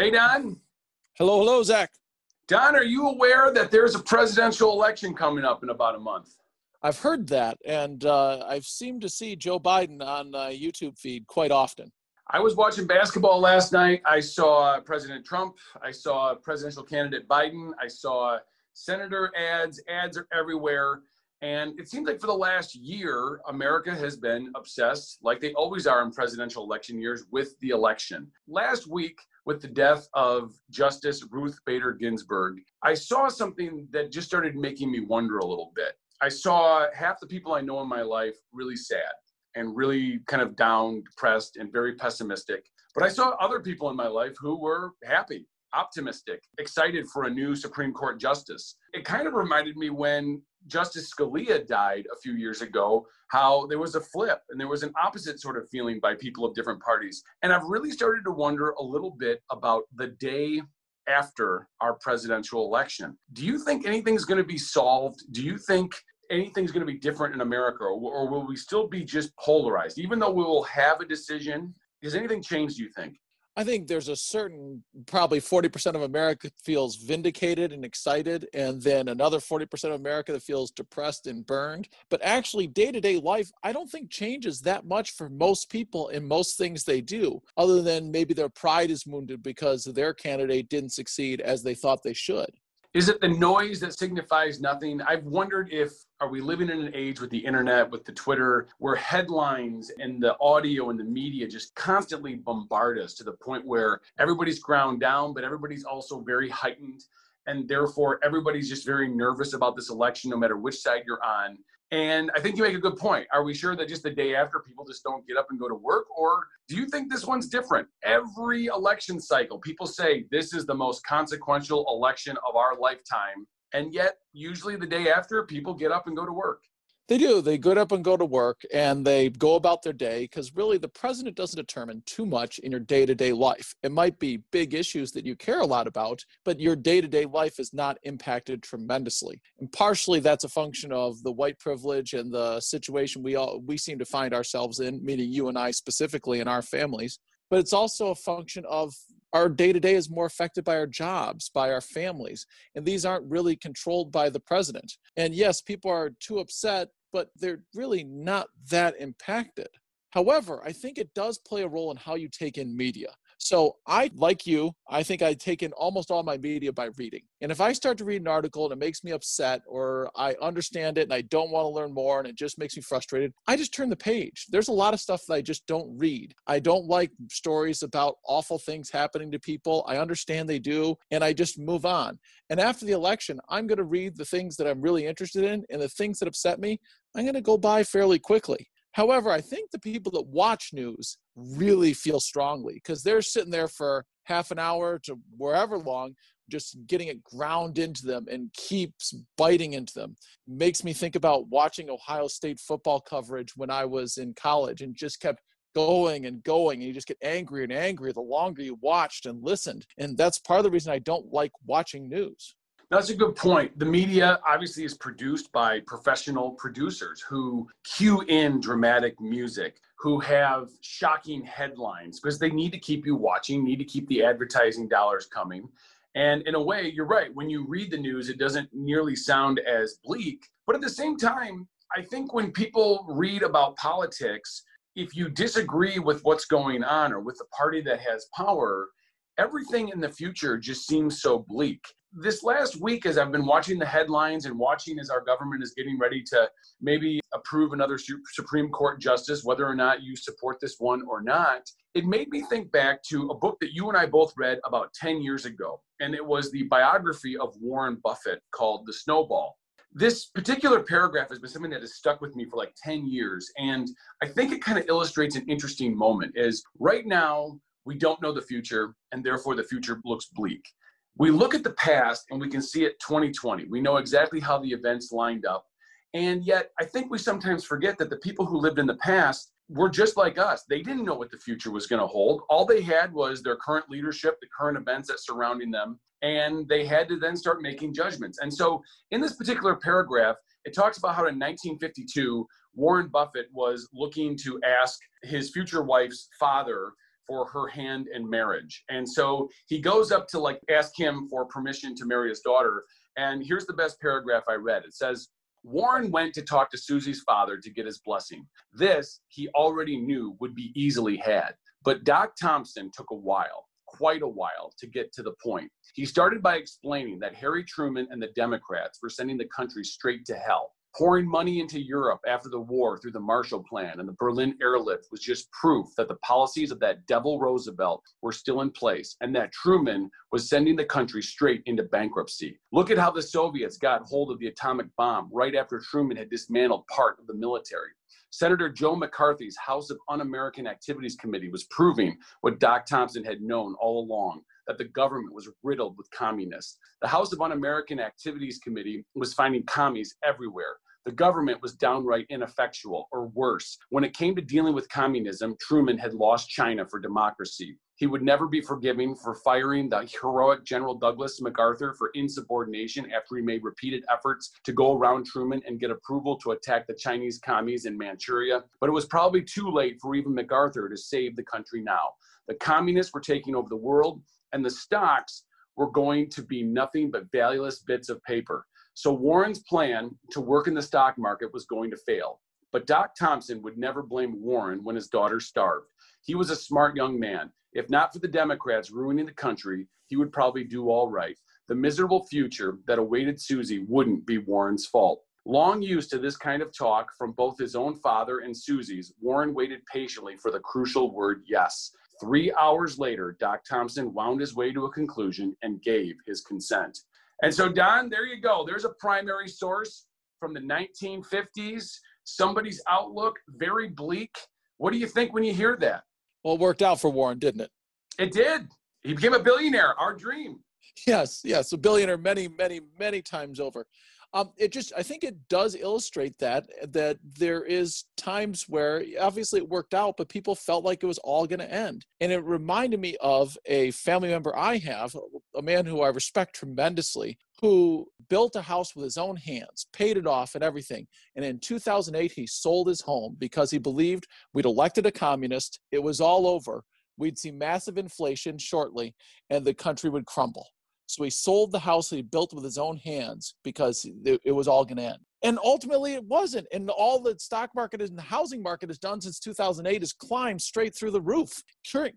Hey, Don. Hello, hello, Zach. Don, are you aware that there's a presidential election coming up in about a month? I've heard that, and uh, I've seemed to see Joe Biden on uh, YouTube feed quite often. I was watching basketball last night. I saw President Trump. I saw presidential candidate Biden. I saw senator ads. Ads are everywhere. And it seems like for the last year, America has been obsessed, like they always are in presidential election years, with the election. Last week, with the death of Justice Ruth Bader Ginsburg, I saw something that just started making me wonder a little bit. I saw half the people I know in my life really sad and really kind of down, depressed, and very pessimistic. But I saw other people in my life who were happy, optimistic, excited for a new Supreme Court justice. It kind of reminded me when Justice Scalia died a few years ago, how there was a flip and there was an opposite sort of feeling by people of different parties. And I've really started to wonder a little bit about the day after our presidential election. Do you think anything's going to be solved? Do you think anything's going to be different in America, or, will we still be just polarized? Even though we will have a decision, has anything changed, do you think? I think there's a certain, probably 40% of America feels vindicated and excited, and then another 40% of America that feels depressed and burned. But actually, day to day life, I don't think changes that much for most people in most things they do, other than maybe their pride is wounded because their candidate didn't succeed as they thought they should. Is it the noise that signifies nothing? I've wondered if are we living in an age with the internet, with the Twitter, where headlines and the audio and the media just constantly bombard us to the point where everybody's ground down, but everybody's also very heightened. And therefore, everybody's just very nervous about this election, no matter which side you're on. And I think you make a good point. Are we sure that just the day after people just don't get up and go to work? Or do you think this one's different? Every election cycle, people say this is the most consequential election of our lifetime. And yet, usually the day after, people get up and go to work. They do. They get up and go to work and they go about their day because really the president doesn't determine too much in your day to day life. It might be big issues that you care a lot about, but your day to day life is not impacted tremendously. And partially that's a function of the white privilege and the situation we all we seem to find ourselves in, meaning you and I specifically in our families. But it's also a function of our day to day is more affected by our jobs, by our families, and these aren't really controlled by the president. And yes, people are too upset but they're really not that impacted. However, I think it does play a role in how you take in media. So I, like you, I think I take in almost all my media by reading. And if I start to read an article and it makes me upset or I understand it and I don't want to learn more and it just makes me frustrated, I just turn the page. There's a lot of stuff that I just don't read. I don't like stories about awful things happening to people. I understand they do and I just move on. And after the election, I'm going to read the things that I'm really interested in and the things that upset me, I'm going to go by fairly quickly. However, I think the people that watch news really feel strongly because they're sitting there for half an hour to wherever long, just getting it ground into them and keeps biting into them. Makes me think about watching Ohio State football coverage when I was in college and just kept going and going and you just get angry and angry the longer you watched and listened and that's part of the reason i don't like watching news that's a good point. The media obviously is produced by professional producers who cue in dramatic music, who have shocking headlines because they need to keep you watching, need to keep the advertising dollars coming. And in a way, you're right. When you read the news, it doesn't nearly sound as bleak. But at the same time, I think when people read about politics, if you disagree with what's going on or with the party that has power, everything in the future just seems so bleak this last week, as I've been watching the headlines and watching as our government is getting ready to maybe approve another Supreme Court justice, whether or not you support this one or not, it made me think back to a book that you and I both read about 10 years ago. And it was the biography of Warren Buffett called The Snowball. This particular paragraph has been something that has stuck with me for like 10 years. And I think it kind of illustrates an interesting moment is right now, we don't know the future, and therefore the future looks bleak we look at the past and we can see it 2020. We know exactly how the events lined up. And yet, I think we sometimes forget that the people who lived in the past were just like us. They didn't know what the future was going to hold. All they had was their current leadership, the current events that surrounding them, and they had to then start making judgments. And so, in this particular paragraph, it talks about how in 1952, Warren Buffett was looking to ask his future wife's father for her hand in marriage. And so he goes up to like ask him for permission to marry his daughter. And here's the best paragraph I read. It says, Warren went to talk to Susie's father to get his blessing. This he already knew would be easily had. But Doc Thompson took a while, quite a while, to get to the point. He started by explaining that Harry Truman and the Democrats were sending the country straight to hell. Pouring money into Europe after the war through the Marshall Plan and the Berlin airlift was just proof that the policies of that devil Roosevelt were still in place and that Truman was sending the country straight into bankruptcy. Look at how the Soviets got hold of the atomic bomb right after Truman had dismantled part of the military. Senator Joe McCarthy's House of Un American Activities Committee was proving what Doc Thompson had known all along that the government was riddled with communists. The House of Un American Activities Committee was finding commies everywhere. The government was downright ineffectual, or worse. When it came to dealing with communism, Truman had lost China for democracy. He would never be forgiven for firing the heroic General Douglas MacArthur for insubordination after he made repeated efforts to go around Truman and get approval to attack the Chinese commies in Manchuria. But it was probably too late for even MacArthur to save the country now. The communists were taking over the world, and the stocks were going to be nothing but valueless bits of paper. So Warren's plan to work in the stock market was going to fail. But Doc Thompson would never blame Warren when his daughter starved. He was a smart young man. If not for the Democrats ruining the country, he would probably do all right. The miserable future that awaited Susie wouldn't be Warren's fault. Long used to this kind of talk from both his own father and Susie's, Warren waited patiently for the crucial word yes. Three hours later, Doc Thompson wound his way to a conclusion and gave his consent. And so, Don, there you go. There's a primary source from the 1950s. Somebody's outlook, very bleak. What do you think when you hear that? Well, it worked out for Warren, didn't it? It did. He became a billionaire, our dream. Yes, yes, a billionaire many, many, many times over um, it just i think it does illustrate that that there is times where obviously it worked out but people felt like it was all going to end and it reminded me of a family member i have a man who i respect tremendously who built a house with his own hands, paid it off and everything. And in 2008, he sold his home because he believed we'd elected a communist, it was all over, we'd see massive inflation shortly, and the country would crumble. So he sold the house that he built with his own hands because it, was all going to end. And ultimately, it wasn't. And all the stock market and the housing market has done since 2008 is climbed straight through the roof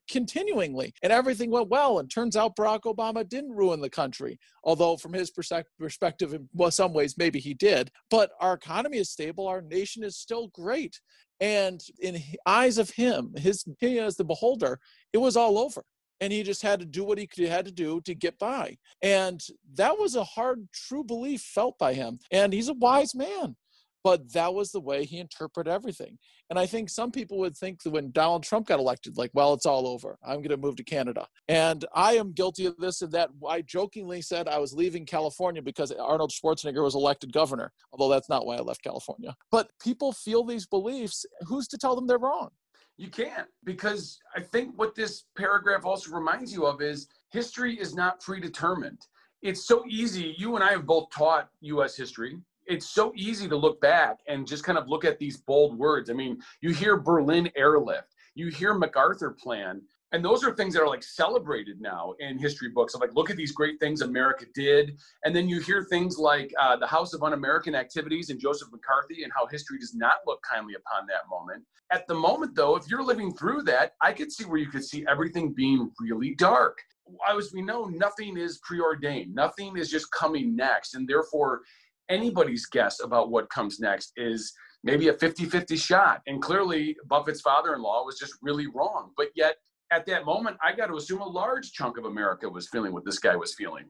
continuingly. And everything went well. And turns out Barack Obama didn't ruin the country, although from his perspective, in some ways, maybe he did. But our economy is stable. Our nation is still great. And in eyes of him, his he as the beholder, it was all over and he just had to do what he had to do to get by. And that was a hard, true belief felt by him. And he's a wise man. But that was the way he interpreted everything. And I think some people would think that when Donald Trump got elected, like, well, it's all over. I'm going to move to Canada. And I am guilty of this, and that I jokingly said I was leaving California because Arnold Schwarzenegger was elected governor, although that's not why I left California. But people feel these beliefs. Who's to tell them they're wrong? You can't because I think what this paragraph also reminds you of is history is not predetermined. It's so easy. You and I have both taught US history. It's so easy to look back and just kind of look at these bold words. I mean, you hear Berlin airlift, you hear MacArthur plan, and those are things that are like celebrated now in history books of like look at these great things america did. And then you hear things like uh, the house of un-american activities and joseph mccarthy and how history does not look kindly upon that moment. At the moment though if you're living through that i could see where you could see everything being really dark. As we know nothing is preordained. Nothing is just coming next. And therefore anybody's guess about what comes next is maybe a 50-50 shot. And clearly buffett's father-in-law was just really wrong. But yet at that moment, I got to assume a large chunk of America was feeling what this guy was feeling.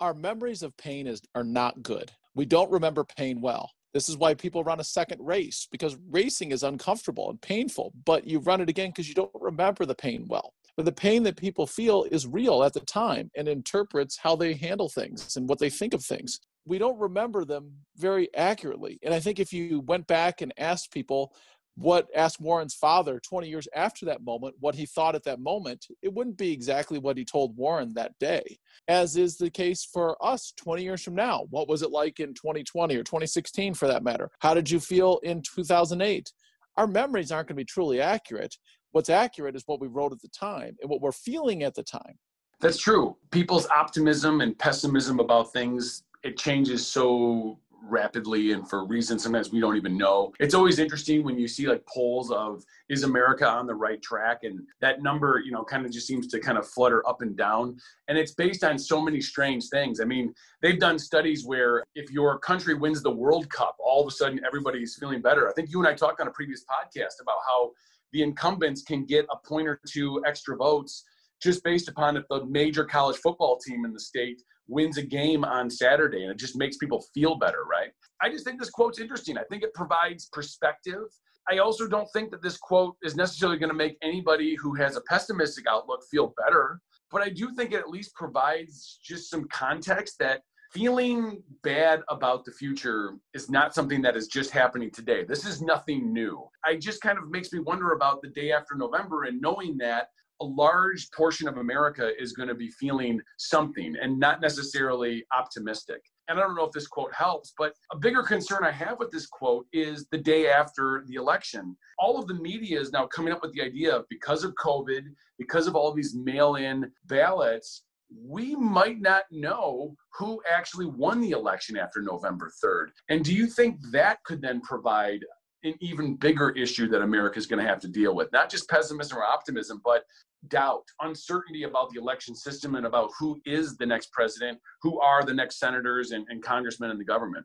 Our memories of pain is are not good. We don't remember pain well. This is why people run a second race because racing is uncomfortable and painful, but you run it again because you don't remember the pain well. But the pain that people feel is real at the time and interprets how they handle things and what they think of things. We don't remember them very accurately. And I think if you went back and asked people, what asked Warren's father 20 years after that moment what he thought at that moment, it wouldn't be exactly what he told Warren that day, as is the case for us 20 years from now. What was it like in 2020 or 2016 for that matter? How did you feel in 2008? Our memories aren't going to be truly accurate. What's accurate is what we wrote at the time and what we're feeling at the time. That's true. People's optimism and pessimism about things, it changes so rapidly and for reasons sometimes we don't even know. It's always interesting when you see like polls of is America on the right track and that number, you know, kind of just seems to kind of flutter up and down and it's based on so many strange things. I mean, they've done studies where if your country wins the World Cup, all of a sudden everybody's feeling better. I think you and I talked on a previous podcast about how the incumbents can get a point or two extra votes just based upon if the major college football team in the state wins a game on Saturday and it just makes people feel better, right? I just think this quote's interesting. I think it provides perspective. I also don't think that this quote is necessarily going to make anybody who has a pessimistic outlook feel better, but I do think it at least provides just some context that feeling bad about the future is not something that is just happening today. This is nothing new. I just kind of makes me wonder about the day after November and knowing that a large portion of America is going to be feeling something and not necessarily optimistic. And I don't know if this quote helps, but a bigger concern I have with this quote is the day after the election. All of the media is now coming up with the idea of because of COVID, because of all these mail in ballots, we might not know who actually won the election after November 3rd. And do you think that could then provide an even bigger issue that America is going to have to deal with? Not just pessimism or optimism, but doubt, uncertainty about the election system and about who is the next president, who are the next senators and, and congressmen in the government.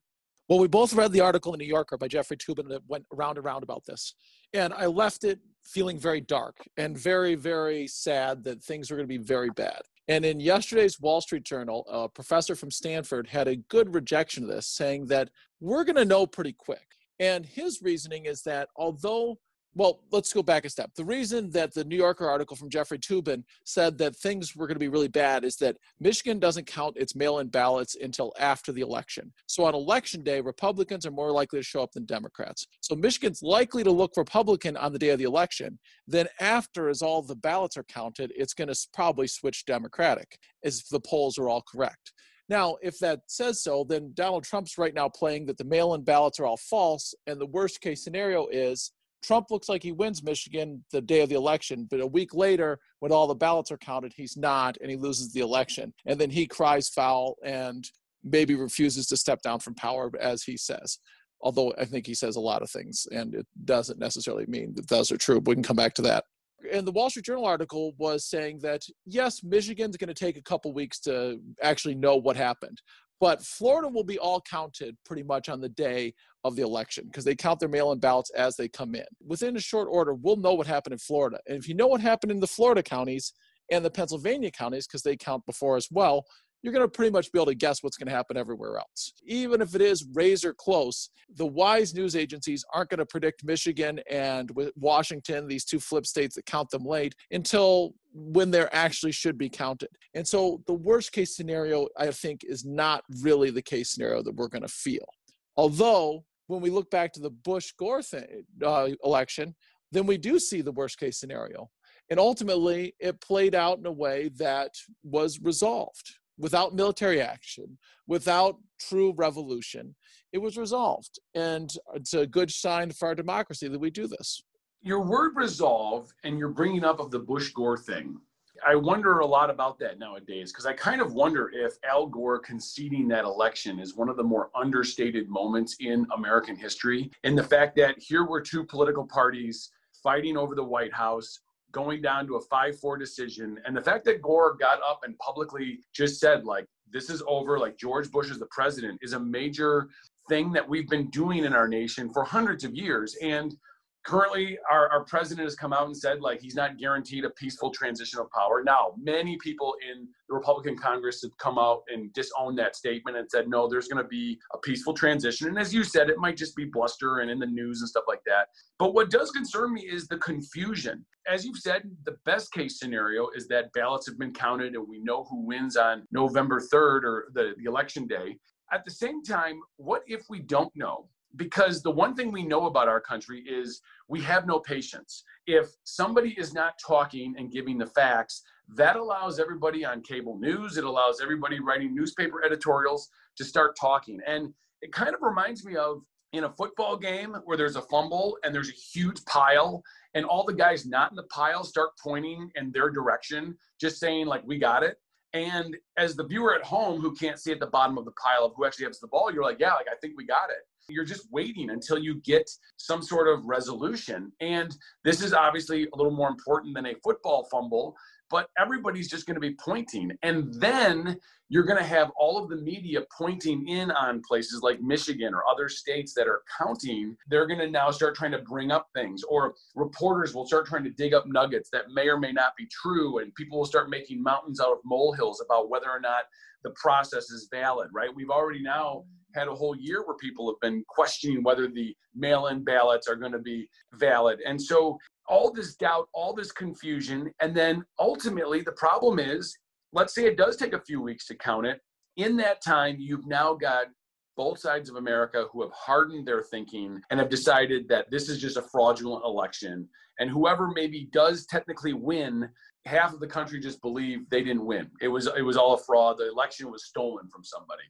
Well, we both read the article in New Yorker by Jeffrey Toobin that went round and round about this. And I left it feeling very dark and very, very sad that things were going to be very bad. And in yesterday's Wall Street Journal, a professor from Stanford had a good rejection of this, saying that we're going to know pretty quick. And his reasoning is that although well, let's go back a step. The reason that the New Yorker article from Jeffrey Toobin said that things were going to be really bad is that Michigan doesn't count its mail in ballots until after the election. So on election day, Republicans are more likely to show up than Democrats. So Michigan's likely to look Republican on the day of the election. Then, after, as all the ballots are counted, it's going to probably switch Democratic, as the polls are all correct. Now, if that says so, then Donald Trump's right now playing that the mail in ballots are all false. And the worst case scenario is Trump looks like he wins Michigan the day of the election, but a week later, when all the ballots are counted, he's not, and he loses the election. And then he cries foul and maybe refuses to step down from power, as he says. Although I think he says a lot of things, and it doesn't necessarily mean that those are true. We can come back to that. And the Wall Street Journal article was saying that yes, Michigan's going to take a couple weeks to actually know what happened, but Florida will be all counted pretty much on the day of the election because they count their mail in ballots as they come in. Within a short order, we'll know what happened in Florida. And if you know what happened in the Florida counties and the Pennsylvania counties, because they count before as well, you're going to pretty much be able to guess what's going to happen everywhere else. Even if it is razor close, the wise news agencies aren't going to predict Michigan and Washington, these two flip states that count them late, until when they're actually should be counted. And so the worst case scenario, I think, is not really the case scenario that we're going to feel. Although, when we look back to the Bush Gore uh, election, then we do see the worst case scenario. And ultimately, it played out in a way that was resolved without military action, without true revolution. It was resolved. And it's a good sign for our democracy that we do this. Your word resolve and you're bringing up of the Bush Gore thing. I wonder a lot about that nowadays because I kind of wonder if Al Gore conceding that election is one of the more understated moments in American history. And the fact that here were two political parties fighting over the White House going down to a 5-4 decision. And the fact that gore got up and publicly just said like this is over like george bush is the president is a major thing that we've been doing in our nation for hundreds of years. And currently our, our president has come out and said like he's not guaranteed a peaceful transition of power. Now many people in the republican congress have come out and disowned that statement and said no there's going to be a peaceful transition. And as you said it might just be bluster and in the news and stuff like that. But what does concern me is the confusion. As you've said the best case scenario is that ballots have been counted and we know who wins on november 3rd or the, the election day. At the same time what if we don't know because the one thing we know about our country is we have no patience. If somebody is not talking and giving the facts, that allows everybody on cable news, it allows everybody writing newspaper editorials to start talking. And it kind of reminds me of in a football game where there's a fumble and there's a huge pile and all the guys not in the pile start pointing in their direction, just saying, like, we got it. And as the viewer at home who can't see at the bottom of the pile of who actually has the ball, you're like, yeah, like I think we got it. You're just waiting until you get some sort of resolution. And this is obviously a little more important than a football fumble but everybody's just going to be pointing. And then you're going to have all of the media pointing in on places like Michigan or other states that are counting. They're going to now start trying to bring up things, or reporters will start trying to dig up nuggets that may or may not be true. And people will start making mountains out of molehills about whether or not the process is valid, right? We've already now had a whole year where people have been questioning whether the mail in ballots are going to be valid. And so all this doubt, all this confusion. And then ultimately, the problem is let's say it does take a few weeks to count it. In that time, you've now got both sides of America who have hardened their thinking and have decided that this is just a fraudulent election. And whoever maybe does technically win, half of the country just believe they didn't win. It was it was all a fraud. The election was stolen from somebody.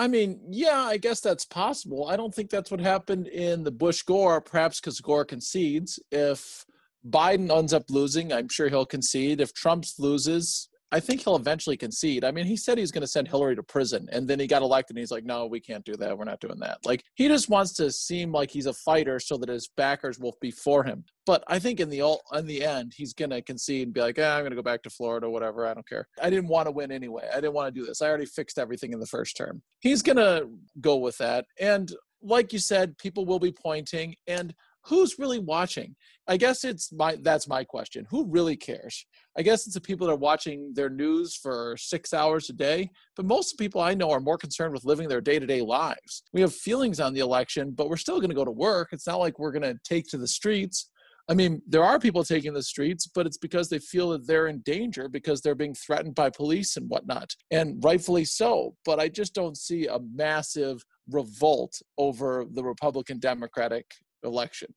I mean, yeah, I guess that's possible. I don't think that's what happened in the Bush Gore, perhaps because Gore concedes. If Biden ends up losing, I'm sure he'll concede. If Trump loses, I think he'll eventually concede. I mean, he said he's going to send Hillary to prison, and then he got elected, and he's like, "No, we can't do that. We're not doing that." Like he just wants to seem like he's a fighter, so that his backers will be for him. But I think in the in the end, he's going to concede and be like, eh, "I'm going to go back to Florida, whatever. I don't care. I didn't want to win anyway. I didn't want to do this. I already fixed everything in the first term." He's going to go with that, and like you said, people will be pointing and who's really watching? I guess it's my that's my question. Who really cares? I guess it's the people that are watching their news for six hours a day but most people i know are more concerned with living their day-to-day lives. We have feelings on the election but we're still going to go to work. It's not like we're going to take to the streets. I mean, there are people taking the streets, but it's because they feel that they're in danger because they're being threatened by police and whatnot, and rightfully so. But I just don't see a massive revolt over the Republican Democratic election.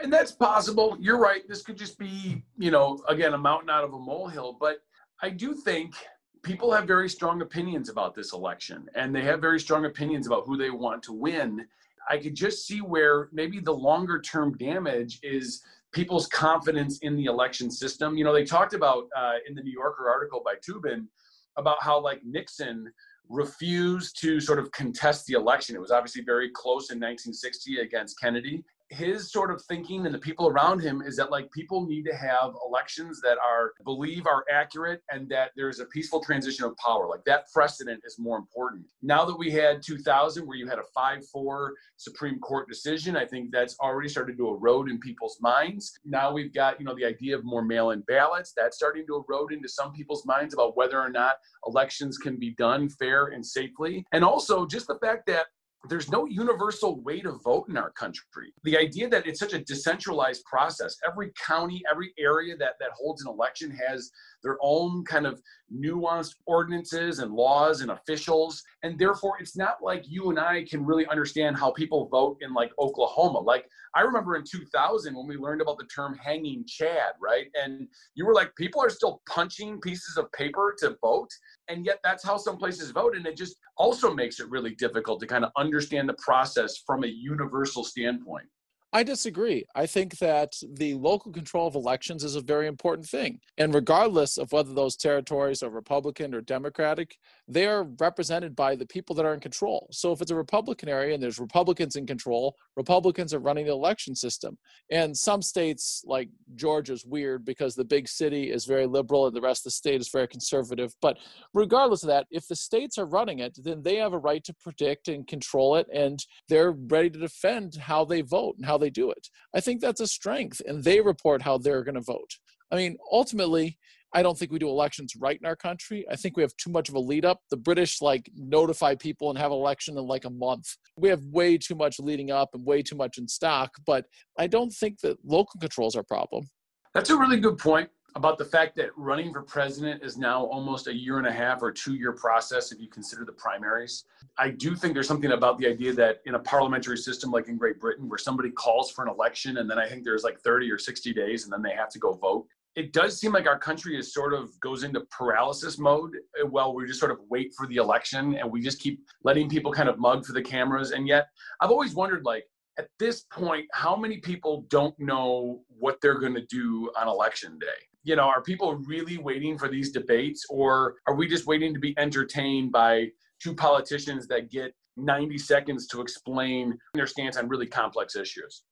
And that's possible. You're right. This could just be, you know, again, a mountain out of a molehill. But I do think people have very strong opinions about this election and they have very strong opinions about who they want to win. I could just see where maybe the longer term damage is people's confidence in the election system. You know, they talked about uh, in the New Yorker article by Toobin about how, like, Nixon refused to sort of contest the election. It was obviously very close in 1960 against Kennedy his sort of thinking and the people around him is that like people need to have elections that are believe are accurate and that there's a peaceful transition of power. Like that precedent is more important. Now that we had 2000 where you had a 5-4 supreme court decision i think that's already started to erode in people's minds. Now we've got you know the idea of more mail-in ballots. That's starting to erode into some people's minds about whether or not elections can be done fair and safely. And also just the fact that there's no universal way to vote in our country. The idea that it's such a decentralized process, every county, every area that, that holds an election has their own kind of nuanced ordinances and laws and officials. And therefore, it's not like you and I can really understand how people vote in like Oklahoma. Like, I remember in 2000 when we learned about the term hanging Chad, right? And you were like, people are still punching pieces of paper to vote. And yet, that's how some places vote. And it just also makes it really difficult to kind of understand the process from a universal standpoint. I disagree. I think that the local control of elections is a very important thing. And regardless of whether those territories are Republican or Democratic, they are represented by the people that are in control. So if it's a Republican area and there's Republicans in control, Republicans are running the election system. And some states, like Georgia, is weird because the big city is very liberal and the rest of the state is very conservative. But regardless of that, if the states are running it, then they have a right to predict and control it. And they're ready to defend how they vote and how they do it. I think that's a strength, and they report how they're going to vote. I mean, ultimately, I don't think we do elections right in our country. I think we have too much of a lead up. The British like notify people and have an election in like a month. We have way too much leading up and way too much in stock, but I don't think that local control is our problem. That's a really good point about the fact that running for president is now almost a year and a half or two year process if you consider the primaries. I do think there's something about the idea that in a parliamentary system like in Great Britain, where somebody calls for an election and then I think there's like 30 or 60 days and then they have to go vote. It does seem like our country is sort of goes into paralysis mode uh, while we just sort of wait for the election and we just keep letting people kind of mug for the cameras. And yet I've always wondered like, at this point, how many people don't know what they're going to do on election day? You know, are people really waiting for these debates or are we just waiting to be entertained by two politicians that get 90 seconds to explain their stance on really complex issues?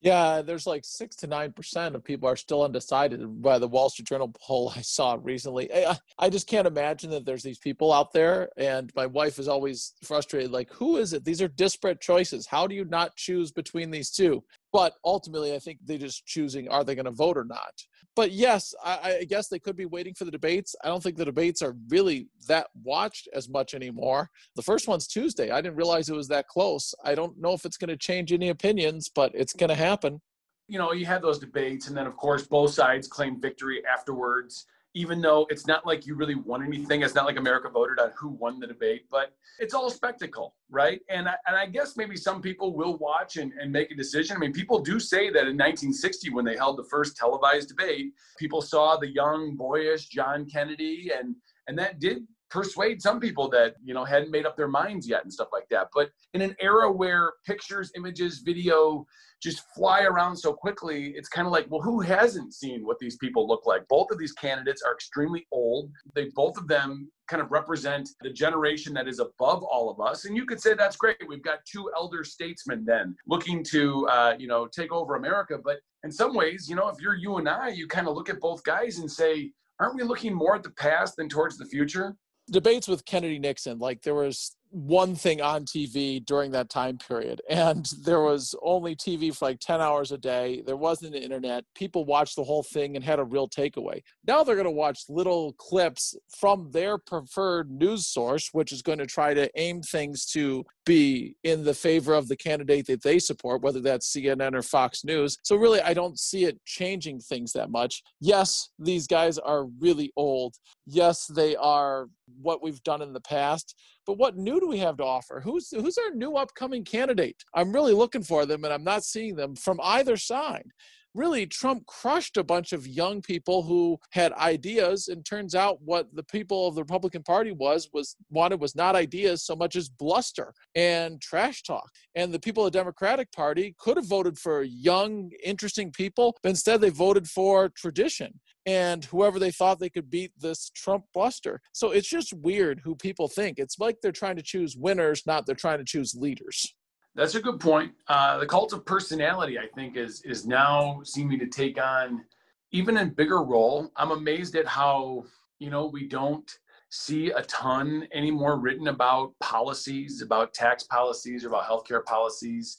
Yeah, there's like six to nine percent of people are still undecided by the Wall Street Journal poll I saw recently. I, I just can't imagine that there's these people out there. And my wife is always frustrated, like, who is it? These are disparate choices. How do you not choose between these two? But ultimately, I think they're just choosing are they going to vote or not. But yes, I, I, guess they could be waiting for the debates. I don't think the debates are really that watched as much anymore. The first one's Tuesday. I didn't realize it was that close. I don't know if it's going to change any opinions, but it's going to happen. You know, you had those debates, and then of course both sides claimed victory afterwards even though it's not like you really won anything. It's not like America voted on who won the debate, but it's all spectacle, right? And I, and I guess maybe some people will watch and, and make a decision. I mean, people do say that in 1960, when they held the first televised debate, people saw the young, boyish John Kennedy, and and that did persuade some people that you know hadn't made up their minds yet and stuff like that. But in an era where pictures images video just fly around so quickly it's kind of like well who hasn't seen what these people look like? Both of these candidates are extremely old. They both of them kind of represent the generation that is above all of us. And you could say that's great. We've got two elder statesmen then looking to uh, you know take over america. But in some ways you know if you're you and i you kind of look at both guys and say aren't we looking more at the past than towards the future debates with Kennedy Nixon, like there was one thing on TV during that time period. And there was only TV for like 10 hours a day. There wasn't the internet. People watched the whole thing and had a real takeaway. Now they're going to watch little clips from their preferred news source, which is going to try to aim things to be in the favor of the candidate that they support, whether that's CNN or Fox News. So, really, I don't see it changing things that much. Yes, these guys are really old. Yes, they are what we've done in the past but what new do we have to offer? Who's who's our new upcoming candidate? I'm really looking for them, and I'm not seeing them from either side really Trump crushed a bunch of young people who had ideas and turns out what the people of the Republican Party was was wanted was not ideas so much as bluster and trash talk. And the people of the Democratic Party could have voted for young interesting people, but instead they voted for tradition and whoever they thought they could beat this Trump bluster. So it's just weird who people think. It's like they're trying to choose winners, not they're trying to choose leaders. That's a good point. Uh, the cult of personality, I think, is is now seeming to take on even a bigger role. I'm amazed at how you know we don't see a ton anymore written about policies, about tax policies, about healthcare policies,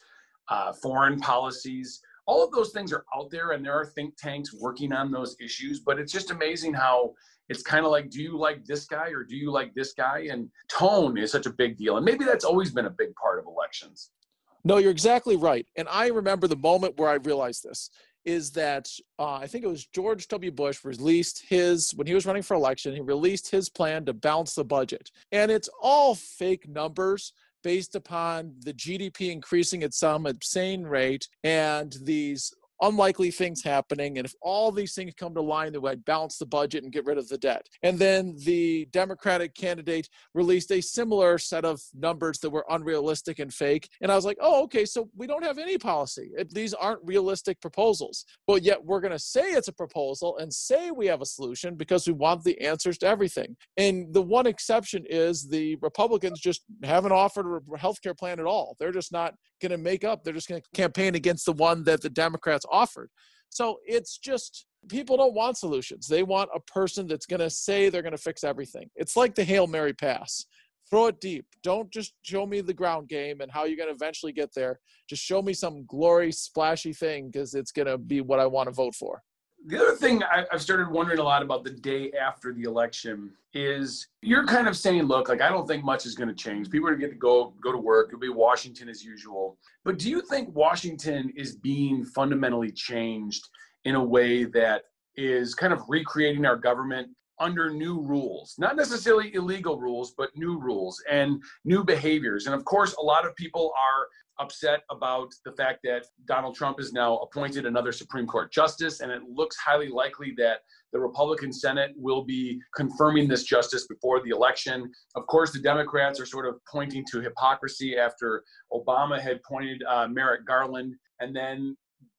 uh, foreign policies. All of those things are out there, and there are think tanks working on those issues. But it's just amazing how it's kind of like, do you like this guy or do you like this guy? And tone is such a big deal, and maybe that's always been a big part of elections. No, you're exactly right. And I remember the moment where I realized this is that uh, I think it was George W. Bush released his, when he was running for election, he released his plan to balance the budget. And it's all fake numbers based upon the GDP increasing at some insane rate and these unlikely things happening. And if all these things come to line, they would balance the budget and get rid of the debt. And then the Democratic candidate released a similar set of numbers that were unrealistic and fake. And I was like, oh, okay, so we don't have any policy. These aren't realistic proposals. But yet we're going to say it's a proposal and say we have a solution because we want the answers to everything. And the one exception is the Republicans just haven't offered a health care plan at all. They're just not going to make up. They're just going to campaign against the one that the Democrats offered. So it's just people don't want solutions. They want a person that's going to say they're going to fix everything. It's like the Hail Mary pass. Throw it deep. Don't just show me the ground game and how you're going to eventually get there. Just show me some glory, splashy thing because it's going to be what I want to vote for. The other thing I've started wondering a lot about the day after the election is you're kind of saying, look, like I don't think much is going to change. People are going to get to go go to work. It'll be Washington as usual. But do you think Washington is being fundamentally changed in a way that is kind of recreating our government under new rules, not necessarily illegal rules, but new rules and new behaviors. And of course, a lot of people are upset about the fact that Donald Trump has now appointed another Supreme Court justice, and it looks highly likely that the Republican Senate will be confirming this justice before the election. Of course, the Democrats are sort of pointing to hypocrisy after Obama had appointed uh, Merrick Garland, and then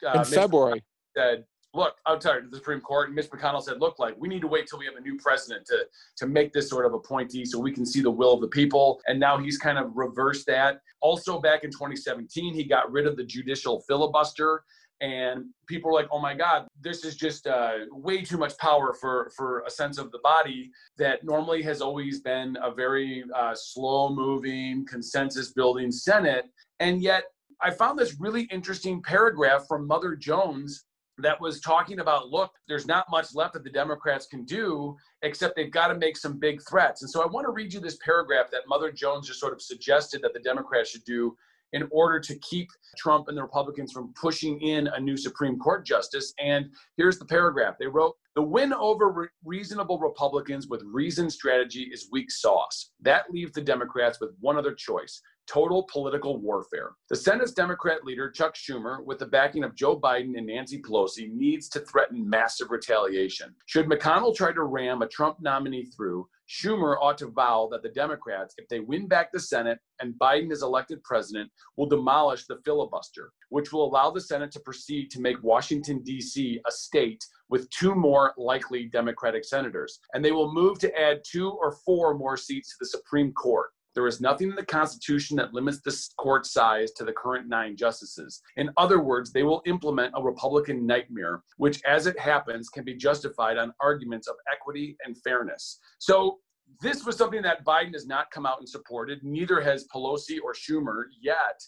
uh, in February said look, outside of the Supreme Court, and Mitch McConnell said, look, like we need to wait till we have a new president to to make this sort of appointee so we can see the will of the people. And now he's kind of reversed that. Also, back in 2017, he got rid of the judicial filibuster. And people were like, "Oh my God, this is just uh, way too much power for for a sense of the body that normally has always been a very uh, slow-moving, consensus-building Senate." And yet, I found this really interesting paragraph from Mother Jones that was talking about look, there's not much left that the Democrats can do except they've got to make some big threats. And so I want to read you this paragraph that Mother Jones just sort of suggested that the Democrats should do in order to keep Trump and the Republicans from pushing in a new Supreme Court justice. And here's the paragraph they wrote The win over re- reasonable Republicans with reasoned strategy is weak sauce. That leaves the Democrats with one other choice total political warfare. The Senate's Democrat leader, Chuck Schumer, with the backing of Joe Biden and Nancy Pelosi, needs to threaten massive retaliation. Should McConnell try to ram a Trump nominee through, Schumer ought to vow that the Democrats, if they win back the Senate and Biden is elected president, will demolish the filibuster, which will allow the Senate to proceed to make Washington, D.C. a state with two more likely Democratic senators. And they will move to add two or four more seats to the Supreme Court. There is nothing in the Constitution that limits the court size to the current nine justices. In other words, they will implement a Republican nightmare, which, as it happens, can be justified on arguments of equity and fairness. So, this was something that Biden has not come out and supported. Neither has Pelosi or Schumer yet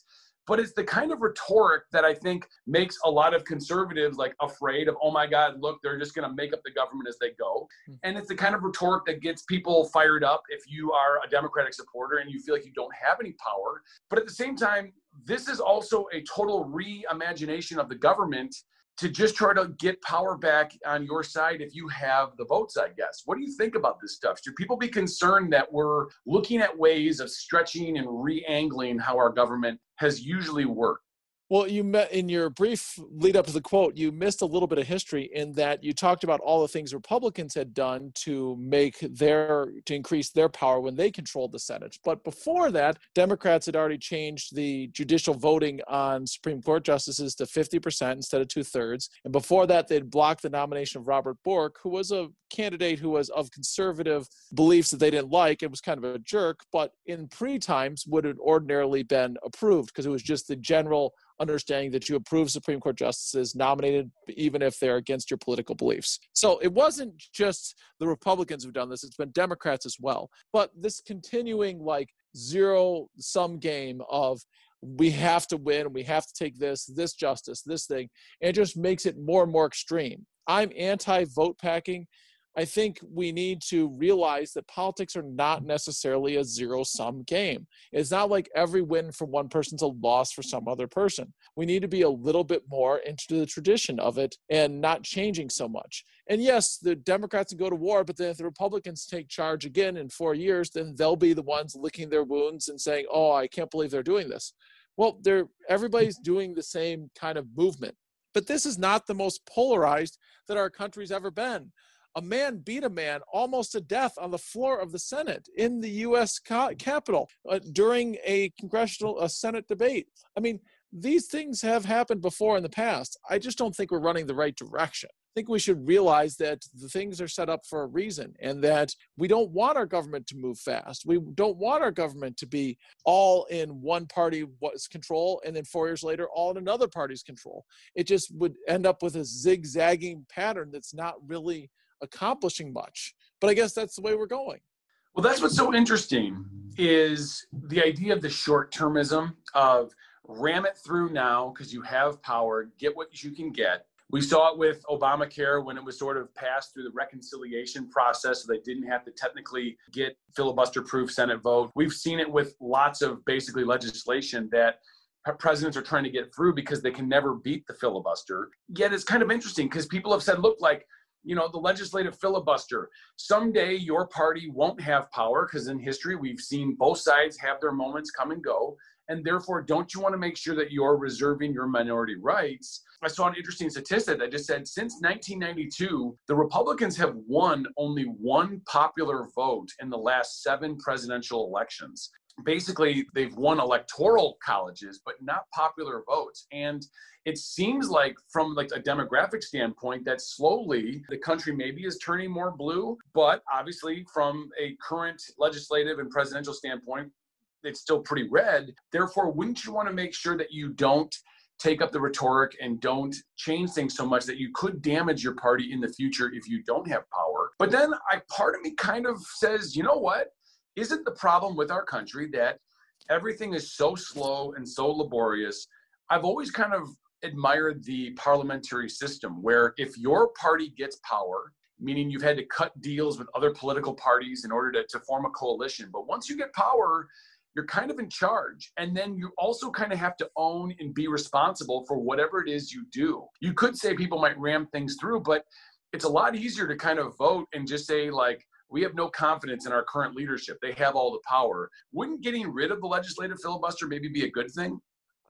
but it's the kind of rhetoric that I think makes a lot of conservatives like afraid of, oh my God, look, they're just going to make up the government as they go. Hmm. And it's the kind of rhetoric that gets people fired up if you are a Democratic supporter and you feel like you don't have any power. But at the same time, this is also a total reimagination of the government to just try to get power back on your side if you have the votes, I guess. What do you think about this stuff? Should people be concerned that we're looking at ways of stretching and re angling how our government has usually worked? Well, you met in your brief lead up to the quote, you missed a little bit of history in that you talked about all the things Republicans had done to make their to increase their power when they controlled the Senate. But before that, Democrats had already changed the judicial voting on Supreme Court justices to 50% instead of two thirds. And before that, they'd blocked the nomination of Robert Bork, who was a candidate who was of conservative beliefs that they didn't like. It was kind of a jerk, but in pre times would have ordinarily been approved because it was just the general understanding that you approve Supreme Court justices nominated even if they're against your political beliefs. So it wasn't just the Republicans who've done this, it's been Democrats as well. But this continuing like zero sum game of we have to win, we have to take this, this justice, this thing, it just makes it more and more extreme. I'm anti vote packing I think we need to realize that politics are not necessarily a zero sum game. It's not like every win for one person's a loss for some other person. We need to be a little bit more into the tradition of it and not changing so much. And yes, the Democrats can go to war, but then if the Republicans take charge again in four years, then they'll be the ones licking their wounds and saying, "Oh, I can't believe they're doing this." Well, they're everybody's doing the same kind of movement. But this is not the most polarized that our country's ever been a man beat a man almost to death on the floor of the Senate in the U.S. Capitol uh, during a congressional a Senate debate. I mean, these things have happened before in the past. I just don't think we're running the right direction. I think we should realize that the things are set up for a reason and that we don't want our government to move fast. We don't want our government to be all in one party's control and then four years later all in another party's control. It just would end up with a zigzagging pattern that's not really accomplishing much. But I guess that's the way we're going. Well, that's what's so interesting is the idea of the short termism of ram it through now because you have power, get what you can get. We saw it with Obamacare when it was sort of passed through the reconciliation process, so they didn't have to technically get filibuster proof Senate vote. We've seen it with lots of basically legislation that presidents are trying to get through because they can never beat the filibuster. Yet it's kind of interesting because people have said, look, like you know the legislative filibuster. Someday your party won't have power because in history we've seen both sides have their moments come and go. And therefore don't you want to make sure that you're reserving your minority rights? I saw an interesting statistic that just said since 1992 the republicans have won only one popular vote in the last seven presidential elections basically they've won electoral colleges but not popular votes. And it seems like from like a demographic standpoint that slowly the country maybe is turning more blue. But obviously from a current legislative and presidential standpoint it's still pretty red. Therefore wouldn't you want to make sure that you don't take up the rhetoric and don't change things so much that you could damage your party in the future if you don't have power? But then i part of me kind of says you know what isn't the problem with our country that everything is so slow and so laborious? I've always kind of admired the parliamentary system where if your party gets power, meaning you've had to cut deals with other political parties in order to, to form a coalition, but once you get power, you're kind of in charge. And then you also kind of have to own and be responsible for whatever it is you do. You could say people might ram things through, but it's a lot easier to kind of vote and just say, like, we have no confidence in our current leadership. They have all the power. Wouldn't getting rid of the legislative filibuster maybe be a good thing?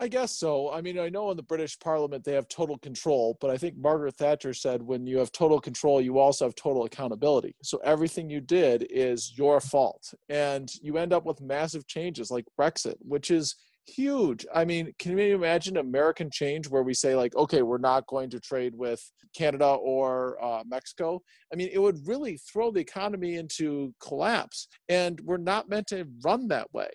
I guess so. I mean, I know in the British Parliament they have total control, but I think Margaret Thatcher said when you have total control, you also have total accountability. So everything you did is your fault. And you end up with massive changes like Brexit, which is huge. I mean, can you imagine American change where we say like, okay, we're not going to trade with Canada or uh, Mexico? I mean, it would really throw the economy into collapse, and we're not meant to run that way.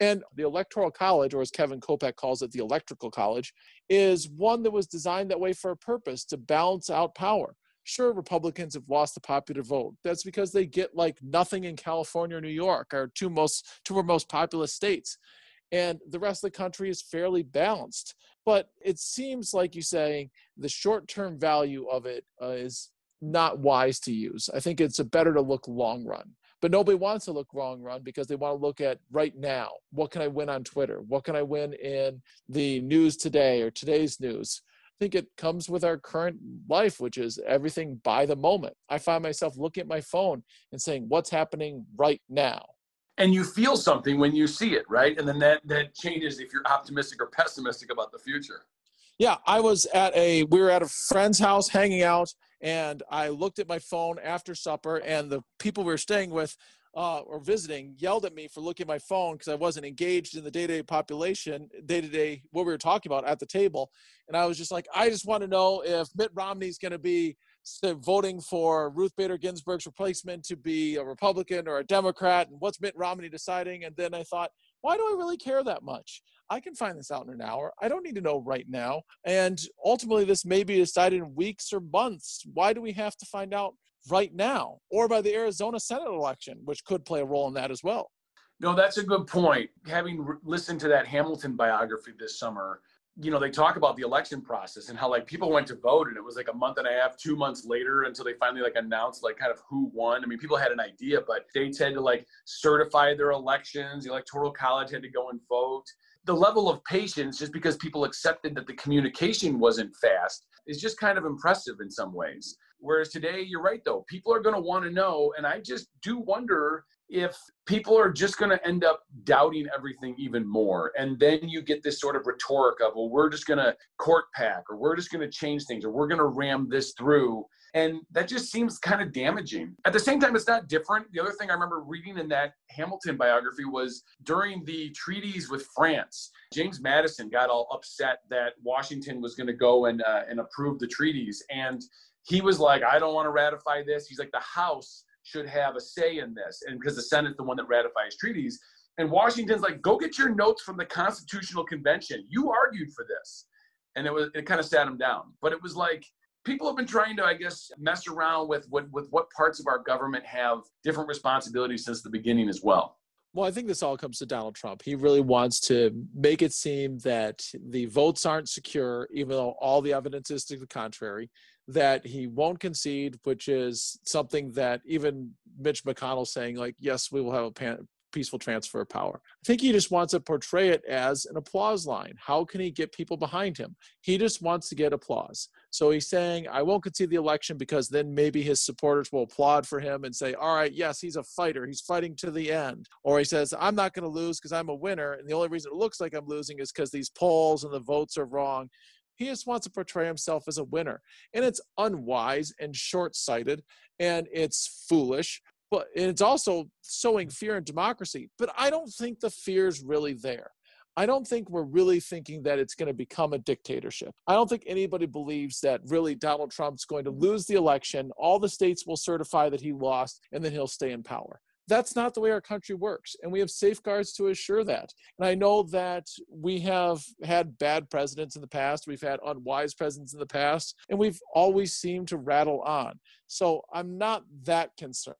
And the Electoral College, or as Kevin Kopeck calls it, the Electrical College, is one that was designed that way for a purpose to balance out power. Sure, Republicans have lost the popular vote. That's because they get like nothing in California or New York, our two most two of our most populous states and the rest of the country is fairly balanced. But it seems like you're saying the short term value of it uh, is not wise to use. I think it's better to look long run. But nobody wants to look long run because they want to look at right now. What can I win on Twitter? What can I win in the news today or today's news? I think it comes with our current life, which is everything by the moment. I find myself looking at my phone and saying, What's happening right now? And you feel something when you see it right? And then that that changes if you're optimistic or pessimistic about the future. Yeah i was at a we were at a friend's house hanging out and i looked at my phone after supper and the people we were staying with uh, or visiting yelled at me for looking at my phone because I wasn't engaged in the day-to-day population, day-to-day what we were talking about at the table, and I was just like, I just want to know if Mitt Romney's going to be voting for Ruth Bader Ginsburg's replacement to be a Republican or a Democrat, and what's Mitt Romney deciding? And then I thought, why do I really care that much? I can find this out in an hour. I don't need to know right now. And ultimately, this may be decided in weeks or months. Why do we have to find out right now or by the Arizona Senate election, which could play a role in that as well? No, that's a good point. Having re- listened to that Hamilton biography this summer, you know, they talk about the election process and how like people went to vote and it was like a month and a half, two months later until they finally like announced like kind of who won. I mean, people had an idea, but states had to like certify their elections. The electoral college had to go and vote. The level of patience, just because people accepted that the communication wasn't fast, is just kind of impressive in some ways. Whereas today, you're right though, people are going to want to know. And I just do wonder if people are just going to end up doubting everything even more and then you get this sort of rhetoric of well we're just going to court pack or we're just going to change things or we're going to ram this through and that just seems kind of damaging. At the same time it's not different. The other thing i remember reading in that hamilton biography was during the treaties with france james madison got all upset that washington was going to go and uh, and approve the treaties and he was like i don't want to ratify this. He's like the house should have a say in this. And because the Senate's the one that ratifies treaties. And Washington's like, go get your notes from the Constitutional Convention. You argued for this. And it was it kind of sat him down. But it was like people have been trying to, I guess, mess around with what with what parts of our government have different responsibilities since the beginning as well. Well, I think this all comes to Donald Trump. He really wants to make it seem that the votes aren't secure, even though all the evidence is to the contrary that he won't concede, which is something that even Mitch McConnell saying, like, yes, we will have a pan- peaceful transfer of power. I think he just wants to portray it as an applause line. How can he get people behind him? He just wants to get applause. So he's saying, I won't concede the election because then maybe his supporters will applaud for him and say, All right, yes, he's a fighter. He's fighting to the end. Or he says, I'm not going to lose because I'm a winner. And the only reason it looks like I'm losing is because these polls and the votes are wrong. He just wants to portray himself as a winner. And it's unwise and short sighted and it's foolish but it's also sowing fear in democracy. But I don't think the fear is really there. I don't think we're really thinking that it's going to become a dictatorship. I don't think anybody believes that really Donald Trump's going to lose the election, all the states will certify that he lost, and then he'll stay in power. That's not the way our country works. And we have safeguards to assure that. And I know that we have had bad presidents in the past, we've had unwise presidents in the past, and we've always seemed to rattle on. So I'm not that concerned.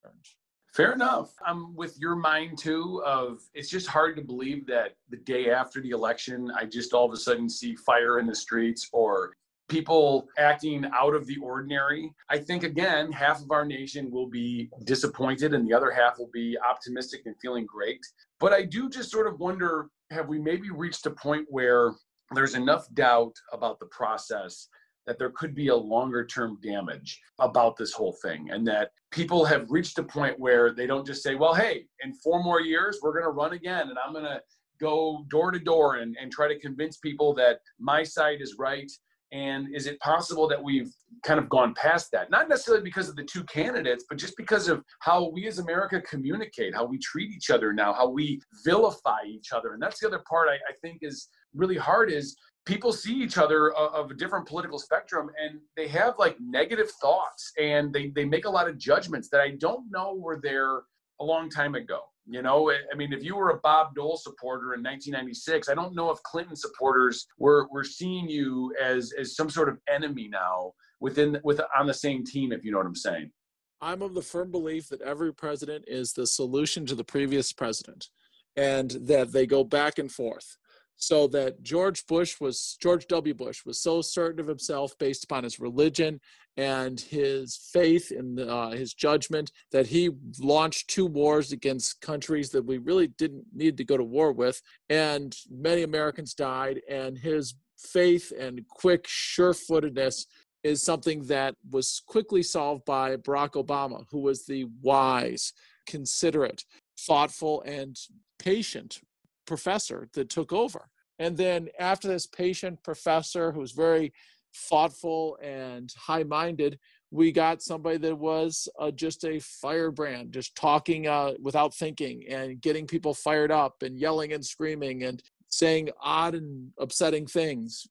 Fair enough. I'm with your mind too. Of it's just hard to believe that the day after the election, I just all of a sudden see fire in the streets or people acting out of the ordinary. I think again, half of our nation will be disappointed, and the other half will be optimistic and feeling great. But I do just sort of wonder: have we maybe reached a point where there's enough doubt about the process that there could be a longer term damage about this whole thing and that people have reached a point where they don't just say well hey in four more years we're going to run again and i'm going to go door to door and, and try to convince people that my side is right and is it possible that we've kind of gone past that not necessarily because of the two candidates but just because of how we as america communicate how we treat each other now how we vilify each other and that's the other part i, I think is really hard is people see each other of a different political spectrum and they have like negative thoughts and they, they make a lot of judgments that I don't know were there a long time ago. You know, I mean, if you were a Bob Dole supporter in 1996, I don't know if Clinton supporters were, were seeing you as, as some sort of enemy now within with on the same team, if you know what I'm saying. I'm of the firm belief that every president is the solution to the previous president and that they go back and forth so that George Bush was George W. Bush was so certain of himself based upon his religion and his faith in uh, his judgment that he launched two wars against countries that we really didn't need to go to war with, and many Americans died. And his faith and quick sure-footedness is something that was quickly solved by Barack Obama, who was the wise, considerate, thoughtful, and patient professor that took over. And then after this patient professor who was very thoughtful and high minded, we got somebody that was uh, just a firebrand, just talking uh, without thinking and getting people fired up and yelling and screaming and saying odd and upsetting things.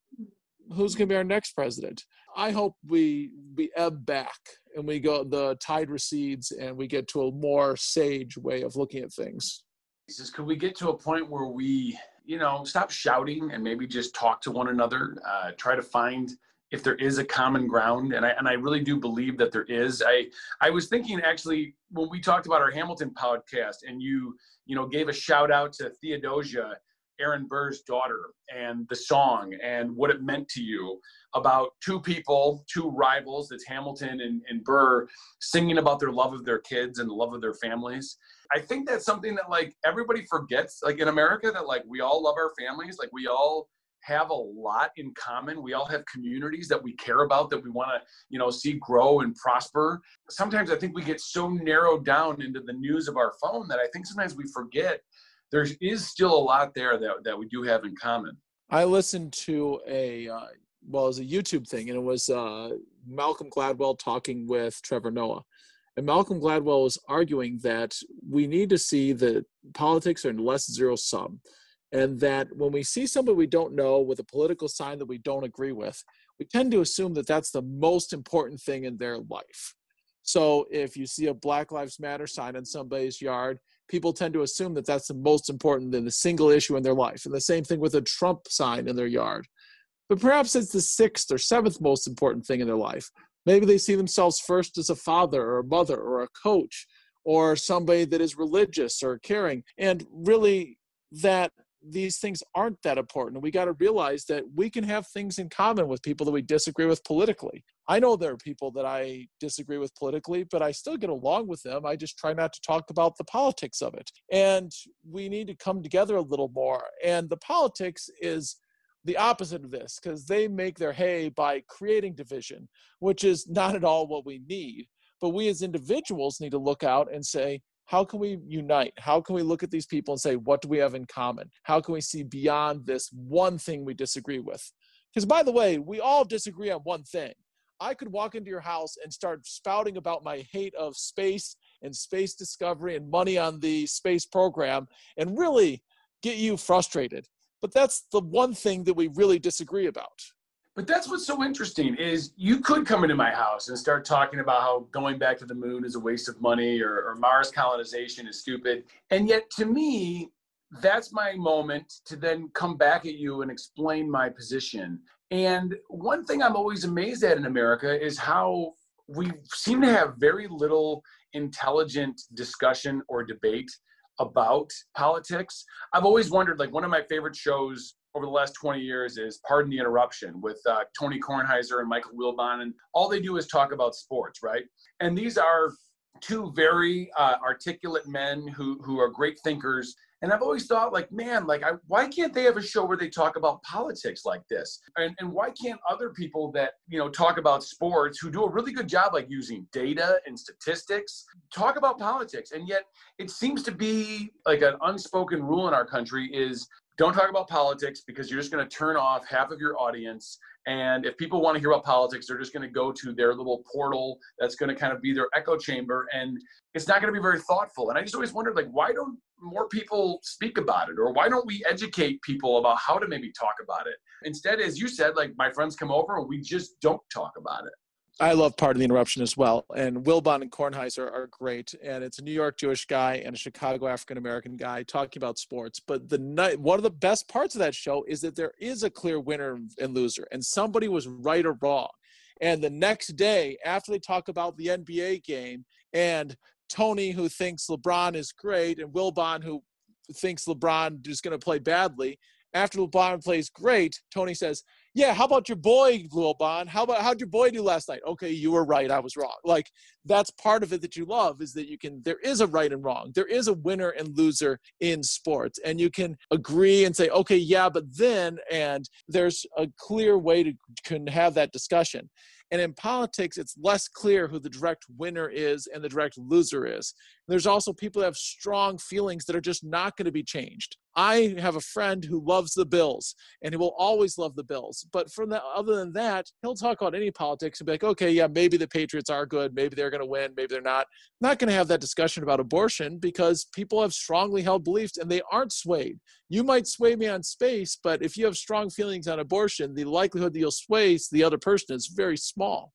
Who's going to be our next president? I hope we we ebb back and we go the tide recedes and we get to a more sage way of looking at things is could we get to a point where we you know stop shouting and maybe just talk to one another uh, try to find if there is a common ground? And I, and I really do believe that there is. I i was thinking actually when we talked about our hamilton podcast and you you know gave a shout out to theodosia aaron burr's daughter and the song and what it meant to you about two people two rivals that's hamilton and, and burr singing about their love of their kids and the love of their families I think that's something that like everybody forgets, like in America, that like we all love our families, like we all have a lot in common. We all have communities that we care about that we want to, you know, see grow and prosper. Sometimes I think we get so narrowed down into the news of our phone that I think sometimes we forget there is still a lot there that, that we do have in common. I listened to a uh, well, it was a YouTube thing, and it was uh, Malcolm Gladwell talking with Trevor Noah, and Malcolm Gladwell is arguing that we need to see that politics are less zero sum. And that when we see somebody we don't know with a political sign that we don't agree with, we tend to assume that that's the most important thing in their life. So if you see a Black Lives Matter sign in somebody's yard, people tend to assume that that's the most important than the single issue in their life. And the same thing with a Trump sign in their yard. But perhaps it's the sixth or seventh most important thing in their life. Maybe they see themselves first as a father or a mother or a coach or somebody that is religious or caring. And really, that these things aren't that important. We got to realize that we can have things in common with people that we disagree with politically. I know there are people that I disagree with politically, but I still get along with them. I just try not to talk about the politics of it. And we need to come together a little more. And the politics is the opposite of this because they make their hay by creating division, which is not at all what we need. But we as individuals need to look out and say, how can we unite? How can we look at these people and say, what do we have in common? How can we see beyond this one thing we disagree with? Because, by the way, we all disagree on one thing. I could walk into your house and start spouting about my hate of space and space discovery and money on the space program and really get you frustrated. But that's the one thing that we really disagree about. But that's what's so interesting is you could come into my house and start talking about how going back to the moon is a waste of money or, or Mars colonization is stupid. And yet to me, that's my moment to then come back at you and explain my position. And one thing I'm always amazed at in America is how we seem to have very little intelligent discussion or debate about politics. I've always wondered, like, one of my favorite shows over the last 20 years is Pardon the Interruption with uh, Tony Kornheiser and Michael Wilbon. And all they do is talk about sports, right? And these are two very uh, articulate men who, who are great thinkers and I've always thought, like, man, like, I, why can't they have a show where they talk about politics like this? And, and why can't other people that, you know, talk about sports who do a really good job, like using data and statistics, talk about politics? And yet it seems to be like an unspoken rule in our country is don't talk about politics because you're just going to turn off half of your audience and if people want to hear about politics, they're just going to go to their little portal that's going to kind of be their echo chamber. And it's not going to be very thoughtful. And I just always wondered, like, why don't more people speak about it? Or why don't we educate people about how to maybe talk about it? Instead, as you said, like, my friends come over and we just don't talk about it. I love Pardon the Interruption as well. And Wilbon and Kornheiser are great. And it's a New York Jewish guy and a Chicago African American guy talking about sports. But the night, one of the best parts of that show is that there is a clear winner and loser, and somebody was right or wrong. And the next day, after they talk about the NBA game, and Tony, who thinks LeBron is great, and Wilbon, who thinks LeBron is going to play badly, after LeBron plays great, Tony says, yeah, how about your boy, Wilbon? How about how'd your boy do last night? Okay, you were right. I was wrong. Like that's part of it that you love is that you can. There is a right and wrong. There is a winner and loser in sports, and you can agree and say, okay, yeah, but then, and there's a clear way to can have that discussion. And in politics, it's less clear who the direct winner is and the direct loser is. There's also people that have strong feelings that are just not going to be changed. I have a friend who loves the Bills and he will always love the Bills. But from the, other than that, he'll talk about any politics and be like, okay, yeah, maybe the Patriots are good. Maybe they're going to win. Maybe they're not. Not going to have that discussion about abortion because people have strongly held beliefs and they aren't swayed. You might sway me on space, but if you have strong feelings on abortion, the likelihood that you'll sway the other person is very small.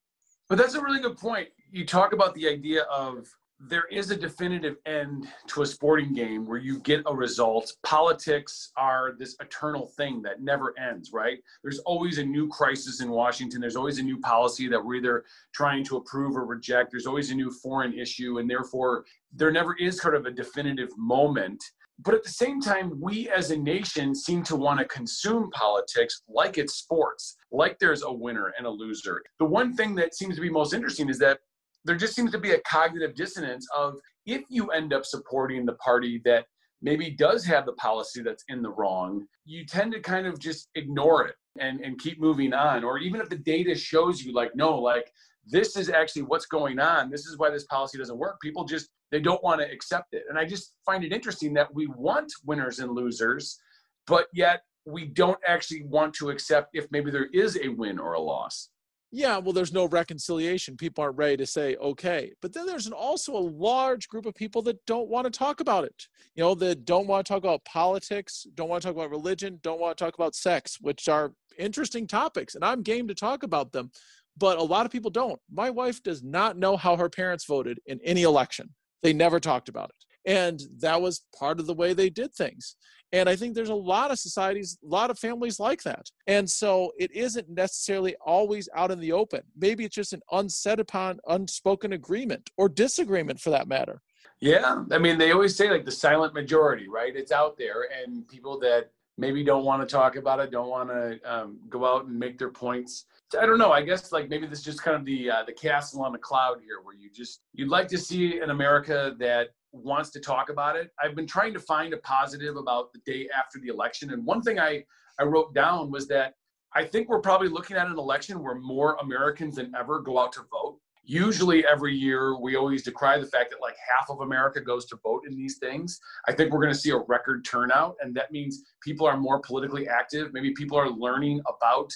But that's a really good point. You talk about the idea of there is a definitive end to a sporting game where you get a result. Politics are this eternal thing that never ends, right? There's always a new crisis in Washington. There's always a new policy that we're either trying to approve or reject. There's always a new foreign issue. And therefore, there never is sort of a definitive moment. But at the same time, we as a nation seem to want to consume politics like it's sports, like there's a winner and a loser. The one thing that seems to be most interesting is that there just seems to be a cognitive dissonance of if you end up supporting the party that maybe does have the policy that's in the wrong, you tend to kind of just ignore it and, and keep moving on. Or even if the data shows you, like, no, like, this is actually what's going on. This is why this policy doesn't work. People just, they don't want to accept it. And I just find it interesting that we want winners and losers, but yet we don't actually want to accept if maybe there is a win or a loss yeah, well, there's no reconciliation. People aren't ready to say, okay. But then there's an, also a large group of people that don't want to talk about it. You know, that don't want to talk about politics, don't want to talk about religion, don't want to talk about sex, which are interesting topics. And I'm game to talk about them. But a lot of people don't. My wife does not know how her parents voted in any election, they never talked about it. And that was part of the way they did things. And I think there's a lot of societies, a lot of families like that. And so it isn't necessarily always out in the open. Maybe it's just an unsaid upon, unspoken agreement or disagreement for that matter. Yeah. I mean, they always say like the silent majority, right? It's out there, and people that maybe don't want to talk about it, don't want to um, go out and make their points. I don't know. I guess like maybe this is just kind of the uh, the castle on the cloud here, where you just you'd like to see an America that wants to talk about it. I've been trying to find a positive about the day after the election. And one thing I, I wrote down was that I think we're probably looking at an election where more Americans than ever go out to vote. Usually, every year, we always decry the fact that like half of America goes to vote in these things. I think we're going to see a record turnout, and that means people are more politically active. Maybe people are learning about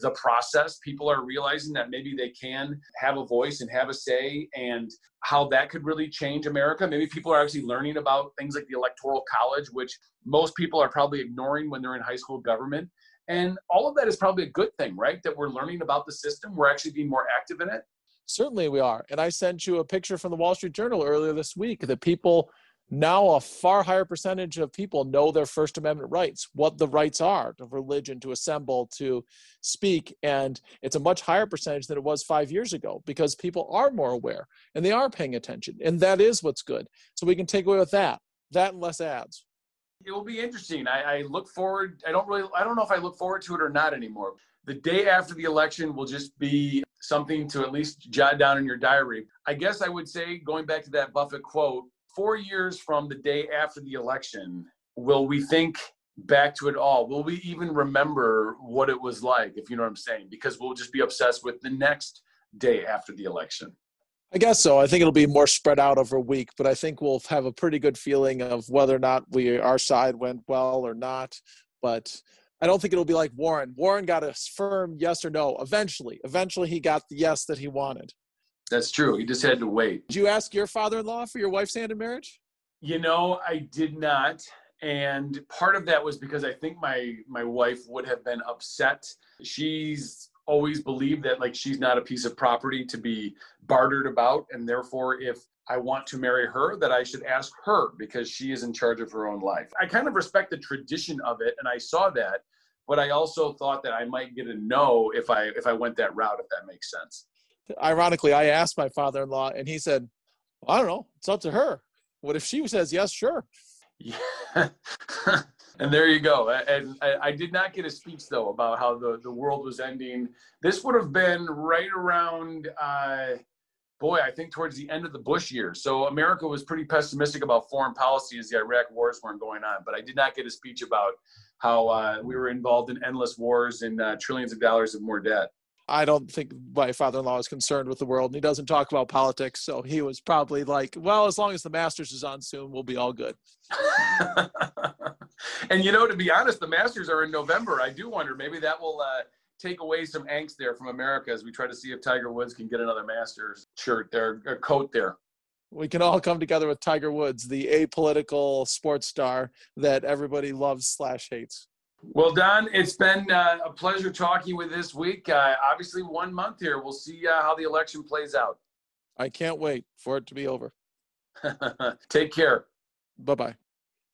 the process. People are realizing that maybe they can have a voice and have a say, and how that could really change America. Maybe people are actually learning about things like the Electoral College, which most people are probably ignoring when they're in high school government. And all of that is probably a good thing, right? That we're learning about the system, we're actually being more active in it. Certainly, we are. And I sent you a picture from the Wall Street Journal earlier this week that people now a far higher percentage of people know their First Amendment rights, what the rights are of religion, to assemble, to speak. And it's a much higher percentage than it was five years ago because people are more aware and they are paying attention. And that is what's good. So we can take away with that, that and less ads. It will be interesting. I, I look forward. I don't really, I don't know if I look forward to it or not anymore. The day after the election will just be something to at least jot down in your diary. I guess I would say, going back to that Buffett quote, four years from the day after the election, will we think back to it all? Will we even remember what it was like, if you know what I'm saying? Because we'll just be obsessed with the next day after the election. I guess so. I think it'll be more spread out over a week, but I think we'll have a pretty good feeling of whether or not we our side went well or not. But I don't think it'll be like Warren. Warren got a firm yes or no. Eventually, eventually he got the yes that he wanted. That's true. He just had to wait. Did you ask your father-in-law for your wife's hand in marriage? You know, I did not. And part of that was because I think my my wife would have been upset. She's always believed that like she's not a piece of property to be bartered about and therefore if I want to marry her that I should ask her because she is in charge of her own life. I kind of respect the tradition of it and I saw that, but I also thought that I might get a no if I if I went that route if that makes sense ironically, I asked my father in law, and he said, I don't know. It's up to her. What if she says yes? Sure. Yeah. and there you go. And I did not get a speech, though, about how the, the world was ending. This would have been right around, uh, boy, I think towards the end of the Bush years. So America was pretty pessimistic about foreign policy as the Iraq wars weren't going on. But I did not get a speech about how uh, we were involved in endless wars and uh, trillions of dollars of more debt. I don't think my father-in-law is concerned with the world, and he doesn't talk about politics. So he was probably like, "Well, as long as the Masters is on soon, we'll be all good." and you know, to be honest, the Masters are in November. I do wonder maybe that will uh, take away some angst there from America as we try to see if Tiger Woods can get another Masters shirt there, or coat there. We can all come together with Tiger Woods, the apolitical sports star that everybody loves slash hates. Well, Don, it's been uh, a pleasure talking with this week. Uh, obviously, one month here. We'll see uh, how the election plays out. I can't wait for it to be over. Take care. Bye bye.